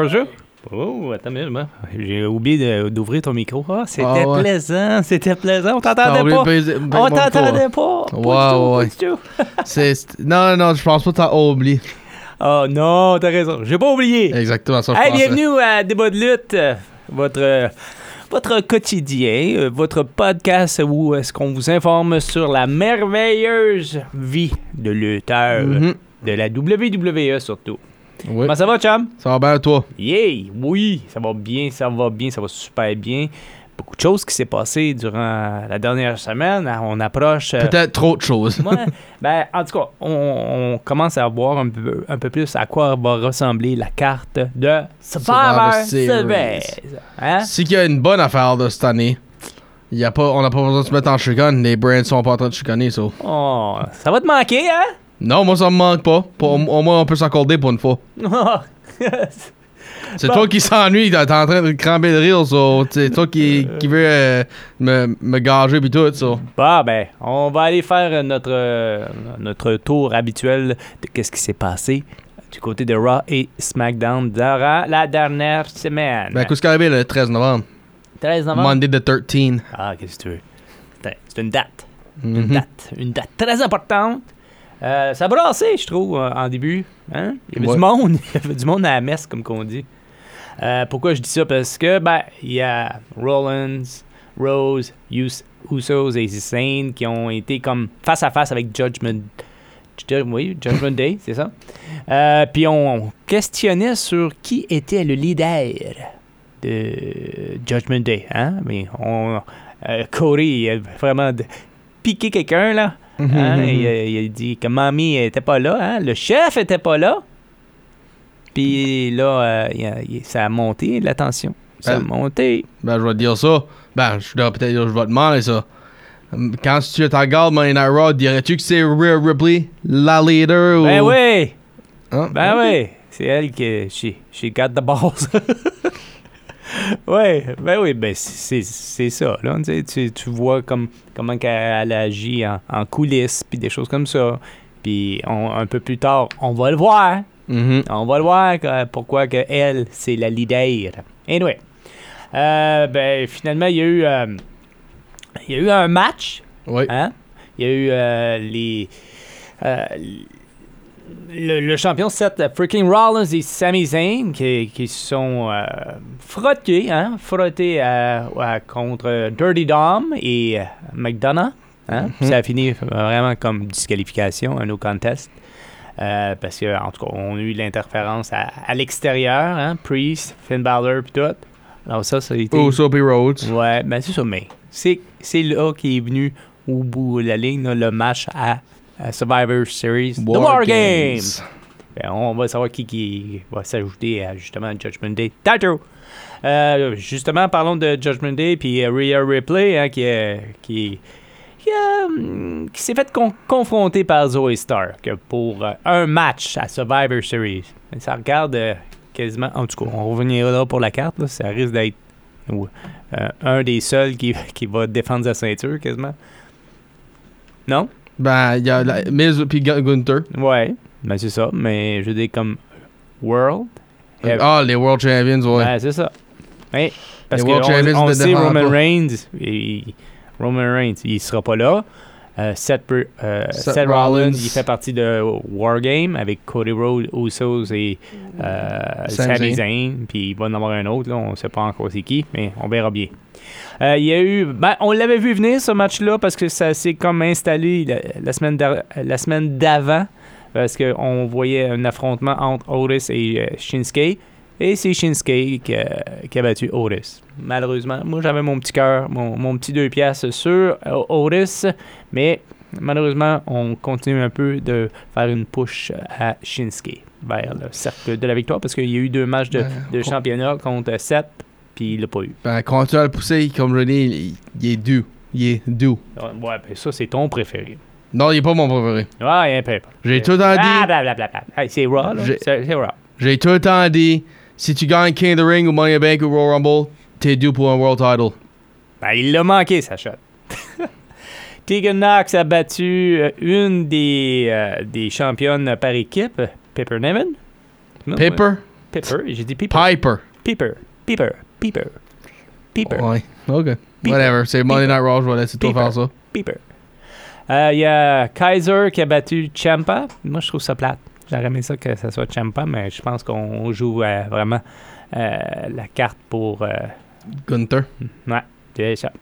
Hello! Bonjour. Oh, attends, mais moi, j'ai oublié d'ouvrir ton micro. Ah, c'était Ah ouais. plaisant, c'était plaisant. On t'entendait pas. On t'entendait pas. Pas Ouais, pas non, non, je pense pas que t'as oublié. Oh non, t'as raison. J'ai pas oublié. Exactement ça, je Hey, pensais. bienvenue à Débat de lutte, euh, votre, euh, votre quotidien, euh, votre podcast où est-ce qu'on vous informe sur la merveilleuse vie de lutteur Mhm. de la WWE surtout. Oui. Comment ça va, chum? Ça va bien, toi? Yeah! Oui, ça va bien, ça va bien, ça va super bien. Beaucoup de choses qui s'est passé durant la dernière semaine. hein, On approche. euh, Peut-être trop de choses. Ouais. ben, en tout cas, on, on commence à voir un peu, un peu plus à quoi va ressembler la carte de Survivor Series. Series. Hein? Si qu'il y a une bonne affaire de cette année, y a pas, on n'a pas besoin de se mettre en chicane. Les brands sont pas en train de chicaner, ça. Oh, ça va te manquer, hein? Non, moi, ça me manque pas. Pour- au, moins, on peut s'accorder pour une fois. C'est Bon. toi qui s'ennuie, t'es en train de cramper le rire. C'est toi qui, qui veux euh, me, me gager pis tout, ça. Bon, ben, on va aller faire notre, euh, notre tour habituel de qu'est-ce qui s'est passé du côté de Raw et SmackDown durant la dernière semaine. Ben, qu'est-ce qui est arrivé le 13 novembre? 13 novembre? Monday the 13. Ah, qu'est-ce que tu veux? C'est- C'est une date. Une Mhm. date. Une date très importante. Euh, ça a brassé, je trouve, euh, en début. Hein? Il y avait Ouais. du monde. Il y avait du monde à la messe, comme qu'on dit. Euh, pourquoi je dis ça? Parce que, ben, il y a Rollins, Rose, Us- Usos et Zayn qui ont été comme face à face avec Judgment oui, Judgment Day, c'est ça? Euh, puis on questionnait sur qui était le leader de Judgment Day. Hein? Mais on, euh, Corey il a vraiment piqué quelqu'un, là. Hein? il, a, il a dit que Mamie était pas là, hein? le chef était pas là. Puis là, euh, il a- il- ça a monté, la tension. Ça a Euh, monté. Ben, je vais te dire ça. Ben, je dois peut-être dire, je vais te demander ça. Quand tu regardes Monday Night Raw, dirais-tu que c'est Rhea Ripley, la leader ou... Ben oui! Hein? Ben oui! C'est elle qui. She, she got the balls. ouais, ben oui, ben c'est c'est ça. Là, tu, tu, vois comme, comment qu'elle agit en, en coulisses, puis des choses comme ça. Puis un peu plus tard, on va le voir. Mhm. On va le voir que- pourquoi que elle, c'est la leader. Anyway. Euh, ben, finalement, il y a eu. euh, il y a eu un match. Oui. Hein? Il y a eu euh, les. Euh, le, le champion Seth freaking Rollins et Sami Zayn qui, qui se sont euh, frottés, hein? frottés euh, ouais, contre Dirty Dom et euh, McDonough. Hein? Puis Ça a fini vraiment comme disqualification, un no contest. Euh, parce que, en tout cas, on a eu l'interférence à, à l'extérieur, hein? Priest, Finn Balor, puis tout. Alors, ça, ça a été. Ou Soapy Rhodes. Ouais, ben c'est ça, mais c'est, c'est là qui est venu au bout de la ligne, là, le match à, à Survivor Series. The War Games! Ben, on va savoir qui, qui va s'ajouter à justement Judgment Day. Tato! Euh, justement, parlons de Judgment Day puis euh, Rhea Ripley hein, qui, euh, qui, qui, euh, qui s'est fait con- confronter par Zoe Stark pour euh, un match à Survivor Series. Ça regarde euh, quasiment. En tout cas, on reviendra là pour la carte. là, ça risque d'être euh, un des seuls qui, qui va défendre sa ceinture quasiment. Non? Ben, il y a la, Miz puis Gun- Gunther. Ouais. Ben c'est ça. Mais je dire comme World. Ah, les World Champions, ouais. Ouais, c'est ça. Parce Les que World on, Champions on sait Roman. Reigns, il- Roman Reigns, il sera pas là. Euh, Seth, euh, Seth Seth Rollins, Rollins. il fait partie de Wargame avec Cody Rhodes, Usos et euh, Sami Zayn. Puis il va en avoir un autre, là, on sait pas encore c'est qui, mais on verra bien. Euh, il y a eu. Ben, on l'avait vu venir ce match-là parce que ça s'est comme installé la, la semaine la semaine d'avant. Parce qu'on voyait un affrontement entre Otis et Shinsuke. Et c'est Shinsuke qui, a- qui a battu Otis. Malheureusement, moi j'avais mon petit cœur, mon, mon petit deux pièces sur euh, Otis, mais malheureusement, on continue un peu de faire une push à Shinsuke vers le cercle de la victoire parce qu'il y a eu deux matchs de, Ben, de championnat contre Seth, puis il l'a pas eu. Ben, continue à le pousser, comme je dis, il, il est doux. Il est doux. Ouais, ben ça, c'est ton préféré. Non, il est pas mon préféré. Ouais, un peu. J'ai tout le temps Ah, dit, blablabla. Hey, c'est Raw, là. C'est Raw. j'ai tout le temps dit, si tu gagnes King of the Ring ou Money in the Bank ou Royal Rumble, t'es dû pour un World Title. Ben, il l'a manqué, sa shot. Tegan Knox a battu euh, une des, euh, des championnes par équipe, Pepper Nevin. Ouais. Pepper, j'ai dit Pepper. Piper. Pepper. Pepper. Pepper. Pepper. Ouais, ok. Whatever, c'est Monday Night Raw, je vais laisser toi Piper. faire ça. Pepper. Euh, Il y a Kaiser qui a battu Champa. Moi, je trouve ça plate. J'aurais aimé ça que ça soit Champa, mais je pense qu'on joue euh, vraiment euh, la carte pour. euh, Gunther. Ouais, c'est ça.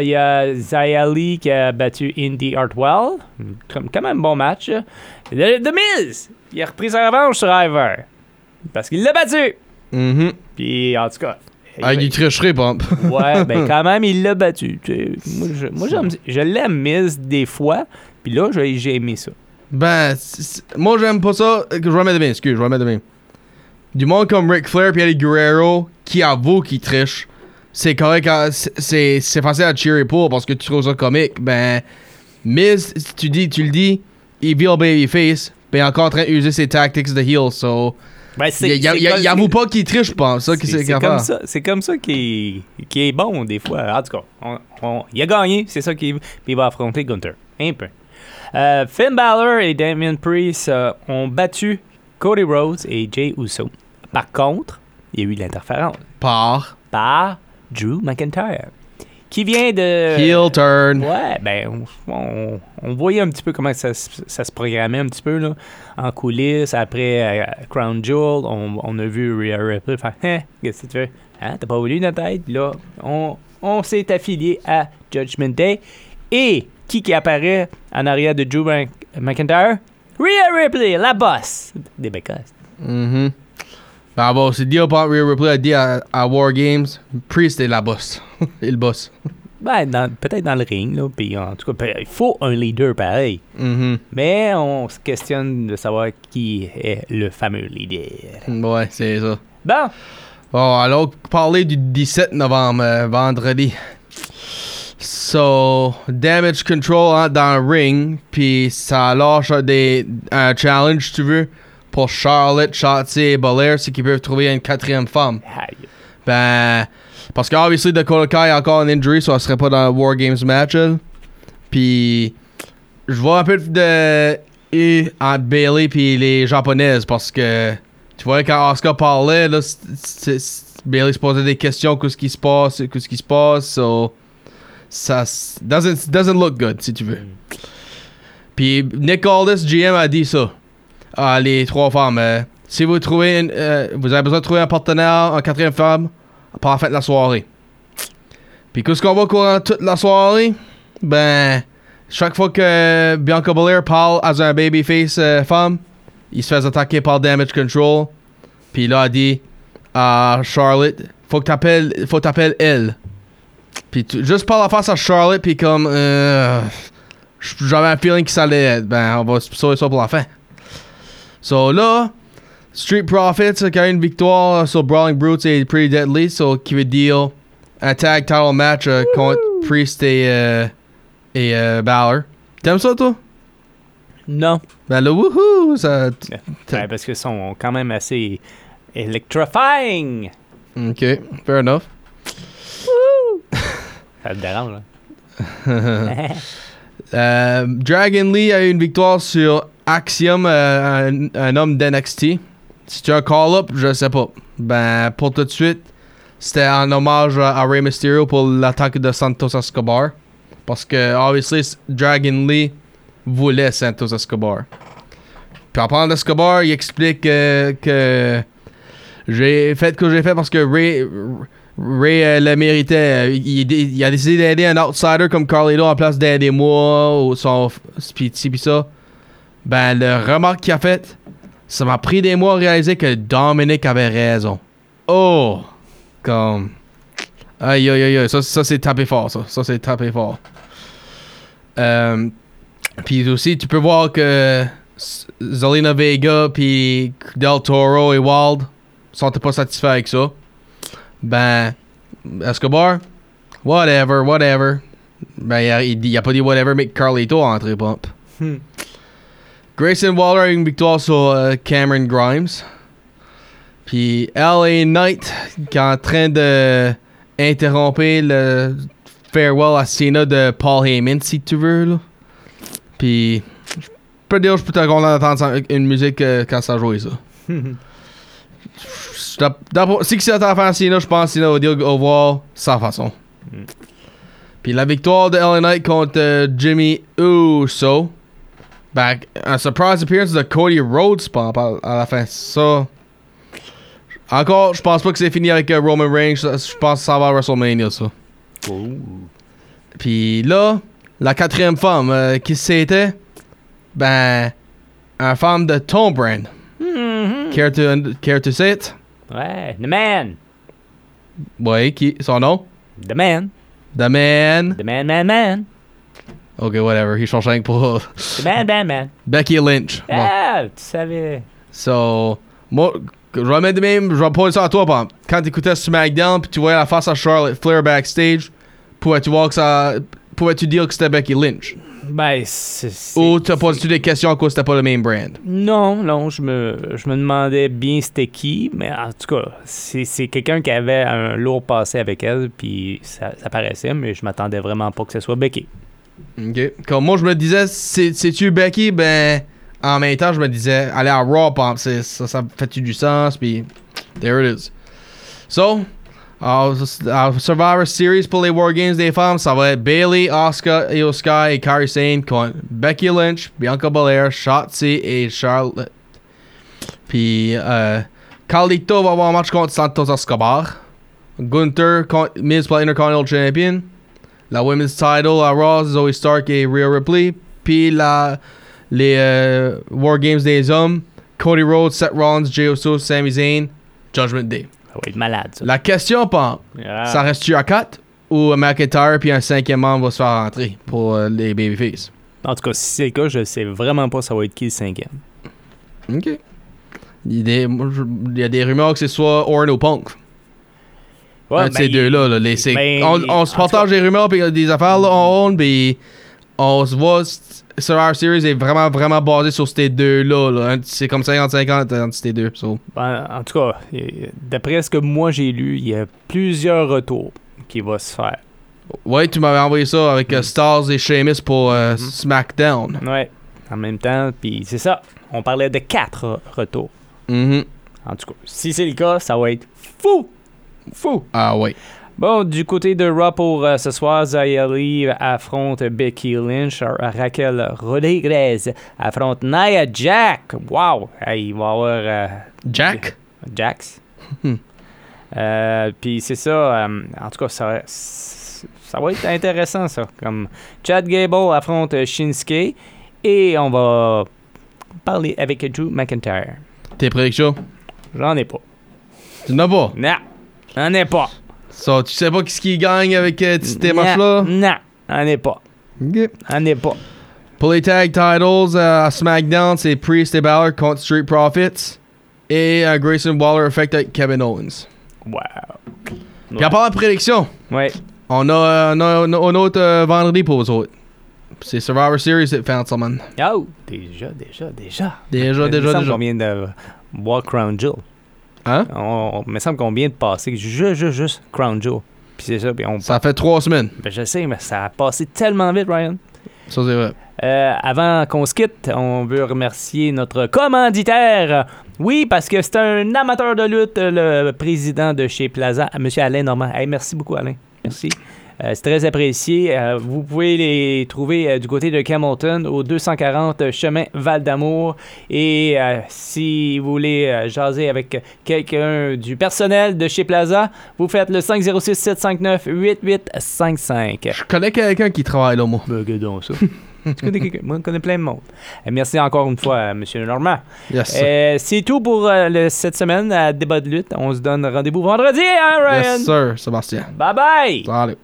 Il y a Zaya Lee qui a battu Indy Hartwell. Comme, quand même bon match. The, The Miz, il a repris sa revanche sur Ivar. Parce qu'il l'a battu. Mhm. Puis, en tout cas. Ah, il tricherait, pump. Ouais, ben quand même, il l'a battu. Moi, je, moi, je l'aime Miz des fois. Puis là, j'ai aimé ça. Ben, moi j'aime pas ça. Je vais mettre de même, excuse, je mettre de même. Du monde comme Ric Flair et Eddie Guerrero qui avoue qu'ils trichent, c'est correct, c'est- facile à cheerer pour parce que tu trouves ça comique. Ben, Miz, si tu dis, tu le dis, evil babyface, ben il est encore en train d'user ses tactics de heel, so. Ben, c'est- Il, il- il- il avoue pas qu'il triche, je pense. Ça, C'est qu'il comme ça, c'est comme ça qui est, bon des fois. En tout cas, on- on- il a gagné, c'est ça qu'il puis il va affronter Gunther. Un peu. Euh, Finn Balor et Damien Priest euh, ont battu Cody Rhodes et Jay Uso. Par contre, il y a eu de l'interférence Par? Par Drew McIntyre, qui vient de... heel turn. Ouais, ben, on, on- on voyait un petit peu comment ça, se- ça se programmait un petit peu, là, en coulisses. Après euh, Crown Jewel, on, on a vu Rhea Ripley faire Hein, qu'est-ce que tu fais? Hein, t'as pas voulu notre tête Là, on, on s'est affilié à Judgment Day. Et qui qui apparaît en arrière de Drew Mc- McIntyre? Rhea Ripley, la boss des Becas. Mhm. Ben bon, c'est dit par Rhea Ripley a dit à, à War Games, Priest est la boss. Il boss. Ben, peut-être dans le ring, là. Puis en tout cas, il faut un leader pareil. Mhm. Mais on se questionne de savoir qui est le fameux leader. Ouais, c'est ça. Bon, Bon, alors, parler du 17 novembre, euh, vendredi. So, Damage Control entre dans le ring, puis ça lâche des, un challenge, si tu veux, pour Charlotte, Shotzi et Belair, c'est qu'ils peuvent trouver une quatrième femme. Ben, parce que, obviously, Dakota Kai a encore un injury, so elle serait pas dans le War Games match. Puis, je vois un peu de eu entre Bailey puis les japonaises, parce que, tu vois, quand Oscar parlait, là, Bailey se posait des questions, qu'est-ce qui se passe, qu'est-ce qui se passe, so, ça doesn't, doesn't look good, si tu veux. Puis, Nick Aldis, GM, a dit ça à les trois femmes. euh, si vous trouvez, euh, vous avez besoin de trouver un partenaire, en quatrième femme, par la fin de la soirée. Puis qu'est-ce qu'on voit courant toute la soirée? Ben, chaque fois que Bianca Belair parle à un babyface euh, femme, il se fait attaquer par Damage Control. Puis là, elle dit à Charlotte, faut que t'appelles, faut que t'appelles elle. Puis tu- juste par la face à Charlotte, puis comme, euh, j'avais un feeling que ça allait être. Ben, on va sauver ça pour la fin. So là, Street Profits a eu une victoire sur Brawling Brutes et Pretty Deadly, so qui veut dire un tag title match euh, contre Priest et, euh, et euh, Balor. T'aimes ça, toi? Non. Ben le woohoo! Ça... Ouais, parce qu'ils sont quand même assez electrifying. Ok, fair enough. Euh, Dragon Lee a eu une victoire sur Axiom, euh, un, homme d'NXT. Si tu as un call-up, je sais pas. Ben, pour tout de suite, c'était en hommage à, à Rey Mysterio pour l'attaque de Santos Escobar. Parce que, obviously, Dragon Lee voulait Santos Escobar. Puis en parlant d'Escobar, il explique euh, que j'ai fait ce que j'ai fait parce que Ray, Ray euh, méritait. Il, il a décidé d'aider un outsider comme Carlito en place d'aider moi ou son pis ça. Ben, le remarque qu'il a fait, ça m'a pris des mois à réaliser que Dominic avait raison. Oh! Comme. Aïe, aïe, aïe. Ça, ça c'est tapé fort, ça. Ça, c'est tapé fort. Euh, puis aussi, tu peux voir que Zelina Vega puis Del Toro et Wild sont pas satisfaits avec ça. Ben, Escobar, whatever, whatever. Ben, il a, il a pas dit whatever, mais Carlito a entré pump. Hmm. Grayson Waller a une victoire sur euh, Cameron Grimes. Puis LA Knight qui est en train de interrompre le farewell à Cena de Paul Heyman, si tu veux. Là. Puis je peux dire, je peux te content d'entendre une musique euh, quand ça joue ça. D'ap- Si c'est à faire Cena, je pense que Cena va dire au revoir sans façon. Puis la victoire de LA Knight contre euh, Jimmy Uso. Ben, un surprise appearance de Cody Rhodes à, à la fin. Ça. Encore, je pense pas que c'est fini avec euh, Roman Reigns. Je pense que ça va à WrestleMania, ça. Puis là, la quatrième femme, euh, qui c'était? Ben, une femme de Tom Brand. Care, to, care to say it? Ouais, The Man. Ouais, qui? Son nom? The Man. The Man. The Man, Man, Man. Ok, whatever. Il change rien pour The Man, Man, Man. Becky Lynch. Bon. Ah, tu savais. So, moi, je mettre de même, je vais poser ça à toi, exemple. Quand t'écoutais SmackDown, puis tu voyais la face à Charlotte Flair backstage, pouvais-tu voir que ça. Pouvais-tu dire que c'était Becky Lynch? Ben, c'est. Ou t'as posé des questions à cause que c'était pas le même brand? Non, non, je me, je me demandais bien c'était qui, mais en tout cas, c'est c'est quelqu'un qui avait un lourd passé avec elle, puis ça, ça paraissait, mais je m'attendais vraiment pas que ce soit Becky. Ok. Comme moi, je me disais, c'est- c'est-tu Becky? Ben, en même temps, je me disais, aller à Raw, ça, ça fait-tu du sens? Puis, there it is. So, uh, Survivor Series les War Games des femmes, ça va être Bailey, Asuka, Io Sky et Sane contre Becky Lynch, Bianca Belair, Shotzi et Charlotte. Puis, euh, Carlito va avoir un match contre Santos Escobar. Gunther contre Miz pour l'Intercontinental Champion. La Women's Title à Raw, Zoe Stark et Rhea Ripley. Puis la, les euh, War Games des hommes, Cody Rhodes, Seth Rollins, Jey Uso, Sami Zayn, Judgment Day. Malade, ça. La question, pas, Ah. ça reste-tu à 4 ou McIntyre puis un cinquième membre va se faire rentrer pour euh, les Babyface? En tout cas, si c'est le cas, je sais vraiment pas ça va être qui le cinquième. Ok. Il y a des, moi, je- il y a des rumeurs que ce soit Orton ou Punk. Ouais, un de ces ben, deux-là. Là, les- c'est- ben, on, on se en tout partage des rumeurs puis des affaires là, on puis on se voit. Survivor Series est vraiment, vraiment basé sur ces deux-là. là. C'est comme 50-50 entre ces deux. so. Ben, en tout cas, d'après ce que moi j'ai lu, il y a plusieurs retours qui vont se faire. Ouais, tu m'avais envoyé ça avec euh, Stars et Sheamus pour euh, Mhm. SmackDown. Ouais, en même temps, puis c'est ça. On parlait de quatre retours. Mhm. En tout cas, si c'est le cas, ça va être fou! Fou! Ah ouais. Bon, du côté de Raw pour euh, ce soir, Zayali affronte Becky Lynch. Ra- Raquel Rodriguez affronte Nia Jack. Wow! Hey, il va y avoir euh, Jack? Jax. Hmm. Euh, Puis c'est ça. euh, en tout cas, ça, ça va être intéressant, ça. Comme Chad Gable affronte Shinsuke. Et on va parler avec Drew McIntyre. Tes prédictions? J'en ai pas. Tu n'as pas? Non, j'en ai pas. So, tu sais pas qui qui gagne avec euh, ces matchs-là? Non, j'en ai pas. J'en ai pas. Pour les tag titles euh, à SmackDown, c'est Priest et Balor contre Street Profits. Et euh, Grayson Waller affecte avec Kevin Owens. Wow. Puis à part la prédiction, Ouais. on a, euh, on a un, autre euh, vendredi pour vous autres. C'est Survivor Series cette fin de semaine. Oh, déjà, déjà, déjà. Déjà, déjà, déjà. qu'on vient de voir Crown Jewel. Hein? On, il me semble qu'on vient de passer juste, juste, juste Crown Jewel. Puis c'est ça, puis on Ça fait trois semaines. Ben, je sais, mais ça a passé tellement vite, Ryan. Ça, c'est vrai. Euh, avant qu'on se quitte, on veut remercier notre commanditaire. Oui, parce que c'est un amateur de lutte, le président de chez Plaza, M. Alain Normand. Hey, merci beaucoup, Alain. Merci. Euh, c'est très apprécié. Euh, vous pouvez les trouver euh, du côté de Camilton au 240 chemin Val d'Amour. Et euh, si vous voulez euh, jaser avec quelqu'un du personnel de chez Plaza, vous faites le 506 759 8855. Je connais quelqu'un qui travaille là, moi. Donc ça. Tu connais quelqu'un? Moi, je connais plein de monde. Euh, merci encore une fois, euh, M. Normand. Yes. Euh, c'est tout pour euh, le- cette semaine à Débat de lutte. On se donne rendez-vous vendredi, hein, Ryan? yes, sir, Sébastien. Bye bye! Salut.